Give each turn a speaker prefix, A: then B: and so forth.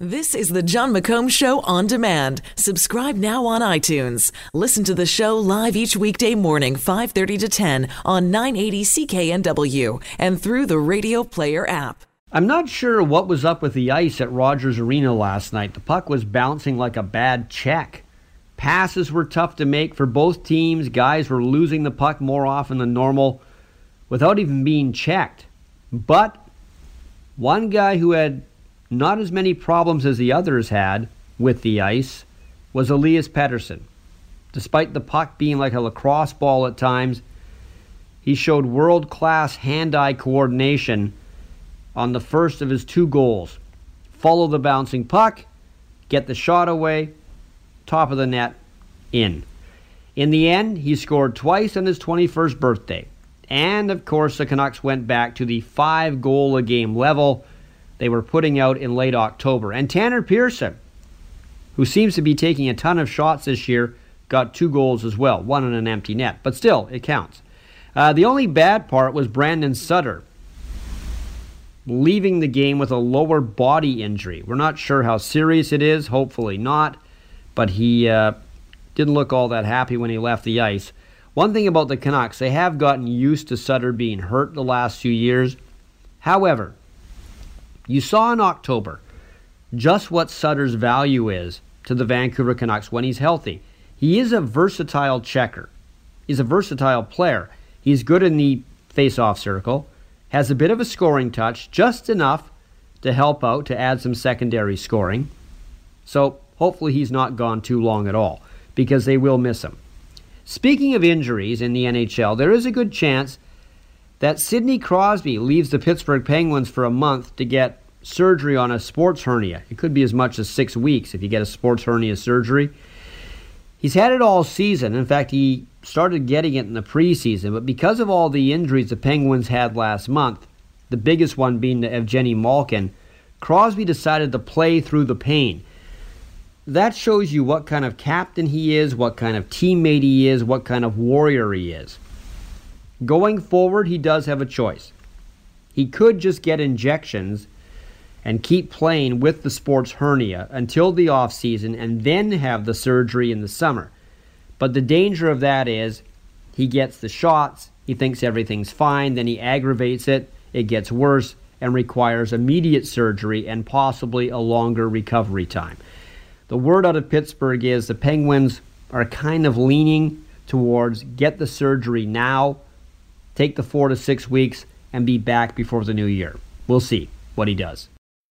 A: This is the Jon McComb Show on demand. Subscribe now on iTunes. Listen to the show live each weekday morning, 5:30 to 10 on 980 CKNW and through the Radio Player app.
B: I'm not sure what was up with the ice at Rogers Arena last night. The puck was bouncing like a bad check. Passes were tough to make for both teams. Guys were losing the puck more often than normal without even being checked. But one guy who had not as many problems as the others had with the ice was Elias Pettersson. Despite the puck being like a lacrosse ball at times, he showed world class hand eye coordination on the first of his two goals. Follow the bouncing puck, get the shot away, top of the net, in. In the end, he scored twice on his 21st birthday. And of course, the Canucks went back to the five goal a game level they were putting out in late October. And Tanner Pearson, who seems to be taking a ton of shots this year, got two goals as well, one on an empty net. But still, it counts. Uh, the only bad part was Brandon Sutter leaving the game with a lower body injury. We're not sure how serious it is, hopefully not, but he uh, didn't look all that happy when he left the ice. One thing about the Canucks, they have gotten used to Sutter being hurt the last few years. However, you saw in October just what Sutter's value is to the Vancouver Canucks when he's healthy. He is a versatile checker. He's a versatile player. He's good in the face-off circle, has a bit of a scoring touch, just enough to help out to add some secondary scoring. So hopefully he's not gone too long at all because they will miss him. Speaking of injuries in the NHL, there is a good chance that Sidney Crosby leaves the Pittsburgh Penguins for a month to get surgery on a sports hernia. It could be as much as six weeks if you get a sports hernia surgery. He's had it all season. In fact, he started getting it in the preseason, but because of all the injuries the Penguins had last month, the biggest one being to Evgeny Malkin, Crosby decided to play through the pain. That shows you what kind of captain he is, what kind of teammate he is, what kind of warrior he is. Going forward, he does have a choice. He could just get injections and keep playing with the sports hernia until the off season and then have the surgery in the summer. But the danger of that is he gets the shots, he thinks everything's fine, then he aggravates it, it gets worse and requires immediate surgery and possibly a longer recovery time. The word out of Pittsburgh is the Penguins are kind of leaning towards get the surgery now take the four to six weeks, and be back before the new year. We'll see what he does.